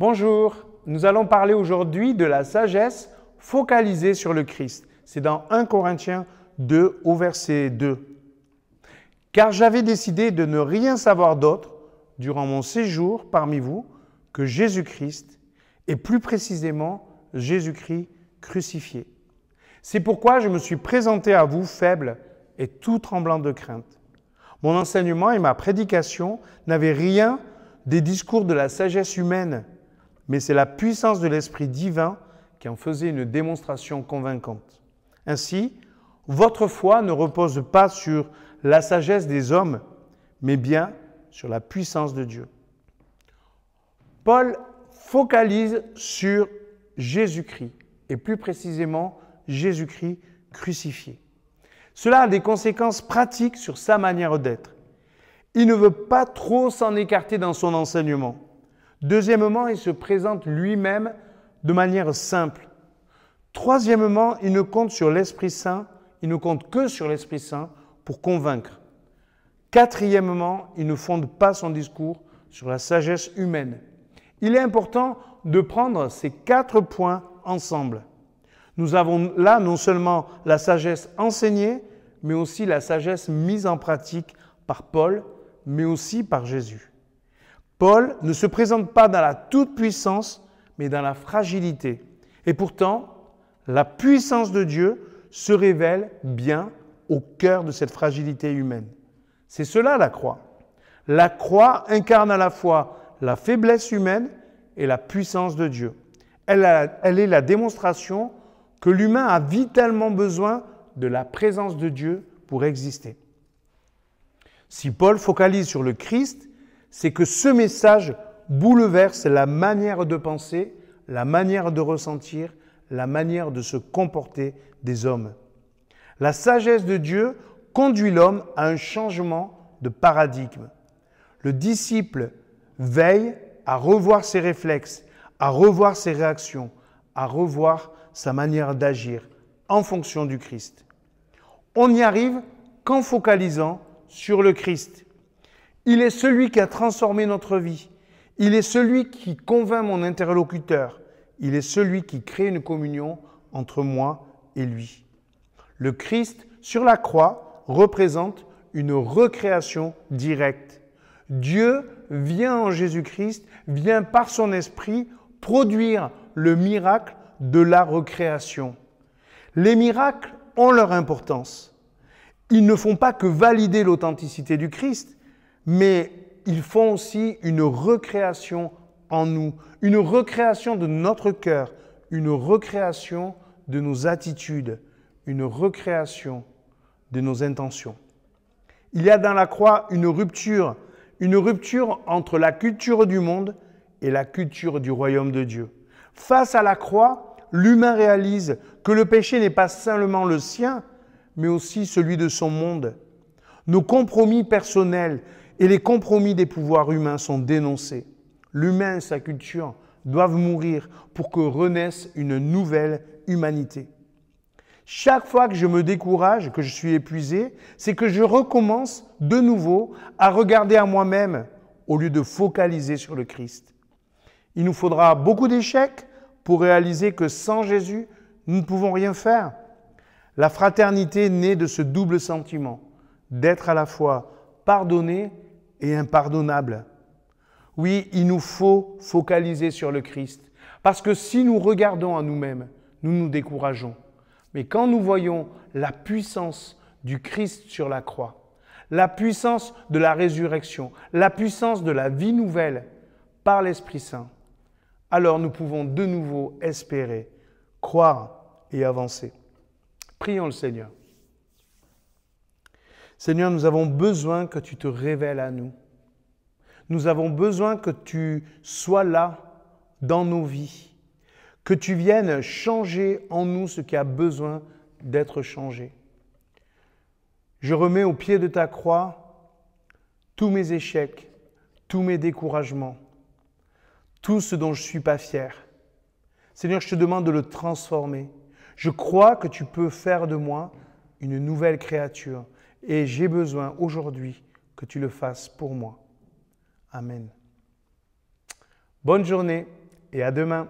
Bonjour, nous allons parler aujourd'hui de la sagesse focalisée sur le Christ. C'est dans 1 Corinthiens 2 au verset 2. Car j'avais décidé de ne rien savoir d'autre durant mon séjour parmi vous que Jésus-Christ, et plus précisément Jésus-Christ crucifié. C'est pourquoi je me suis présenté à vous faible et tout tremblant de crainte. Mon enseignement et ma prédication n'avaient rien des discours de la sagesse humaine, mais c'est la puissance de l'Esprit divin qui en faisait une démonstration convaincante. Ainsi, votre foi ne repose pas sur la sagesse des hommes, mais bien sur la puissance de Dieu. Paul focalise sur Jésus-Christ, et plus précisément Jésus-Christ crucifié. Cela a des conséquences pratiques sur sa manière d'être. Il ne veut pas trop s'en écarter dans son enseignement. Deuxièmement, il se présente lui-même de manière simple. Troisièmement, il ne compte sur l'Esprit Saint, il ne compte que sur l'Esprit Saint pour convaincre. Quatrièmement, il ne fonde pas son discours sur la sagesse humaine. Il est important de prendre ces quatre points ensemble. Nous avons là non seulement la sagesse enseignée, mais aussi la sagesse mise en pratique par Paul, mais aussi par Jésus. Paul ne se présente pas dans la toute-puissance, mais dans la fragilité. Et pourtant, la puissance de Dieu se révèle bien au cœur de cette fragilité humaine. C'est cela la croix. La croix incarne à la fois la faiblesse humaine et la puissance de Dieu. Elle, est la démonstration que l'humain a vitalement besoin de la présence de Dieu pour exister. Si Paul focalise sur le Christ, c'est que ce message bouleverse la manière de penser, la manière de ressentir, la manière de se comporter des hommes. La sagesse de Dieu conduit l'homme à un changement de paradigme. Le disciple veille à revoir ses réflexes, à revoir ses réactions, à revoir sa manière d'agir en fonction du Christ. On n'y arrive qu'en focalisant sur le Christ. Il est celui qui a transformé notre vie. Il est celui qui convainc mon interlocuteur. Il est celui qui crée une communion entre moi et lui. Le Christ sur la croix représente une recréation directe. Dieu vient en Jésus-Christ, vient par son esprit produire le miracle de la recréation. Les miracles ont leur importance. Ils ne font pas que valider l'authenticité du Christ, mais ils font aussi une recréation en nous, une recréation de notre cœur, une recréation de nos attitudes, une recréation de nos intentions. Il y a dans la croix une rupture, une rupture entre la culture du monde et la culture du royaume de Dieu. Face à la croix, l'humain réalise que le péché n'est pas seulement le sien, mais aussi celui de son monde. Nos compromis personnels et les compromis des pouvoirs humains sont dénoncés. L'humain et sa culture doivent mourir pour que renaisse une nouvelle humanité. Chaque fois que je me décourage, que je suis épuisé, c'est que je recommence de nouveau à regarder à moi-même au lieu de focaliser sur le Christ. Il nous faudra beaucoup d'échecs, pour réaliser que sans Jésus, nous ne pouvons rien faire. La fraternité naît de ce double sentiment, d'être à la fois pardonné et impardonnable. Oui, il nous faut focaliser sur le Christ, parce que si nous regardons à nous-mêmes, nous nous décourageons. Mais quand nous voyons la puissance du Christ sur la croix, la puissance de la résurrection, la puissance de la vie nouvelle par l'Esprit Saint, alors nous pouvons de nouveau espérer, croire et avancer. Prions le Seigneur. Seigneur, nous avons besoin que tu te révèles à nous. Nous avons besoin que tu sois là dans nos vies, que tu viennes changer en nous ce qui a besoin d'être changé. Je remets au pied de ta croix tous mes échecs, tous mes découragements tout ce dont je ne suis pas fier. Seigneur, je te demande de le transformer. Je crois que tu peux faire de moi une nouvelle créature et j'ai besoin aujourd'hui que tu le fasses pour moi. Amen. Bonne journée et à demain.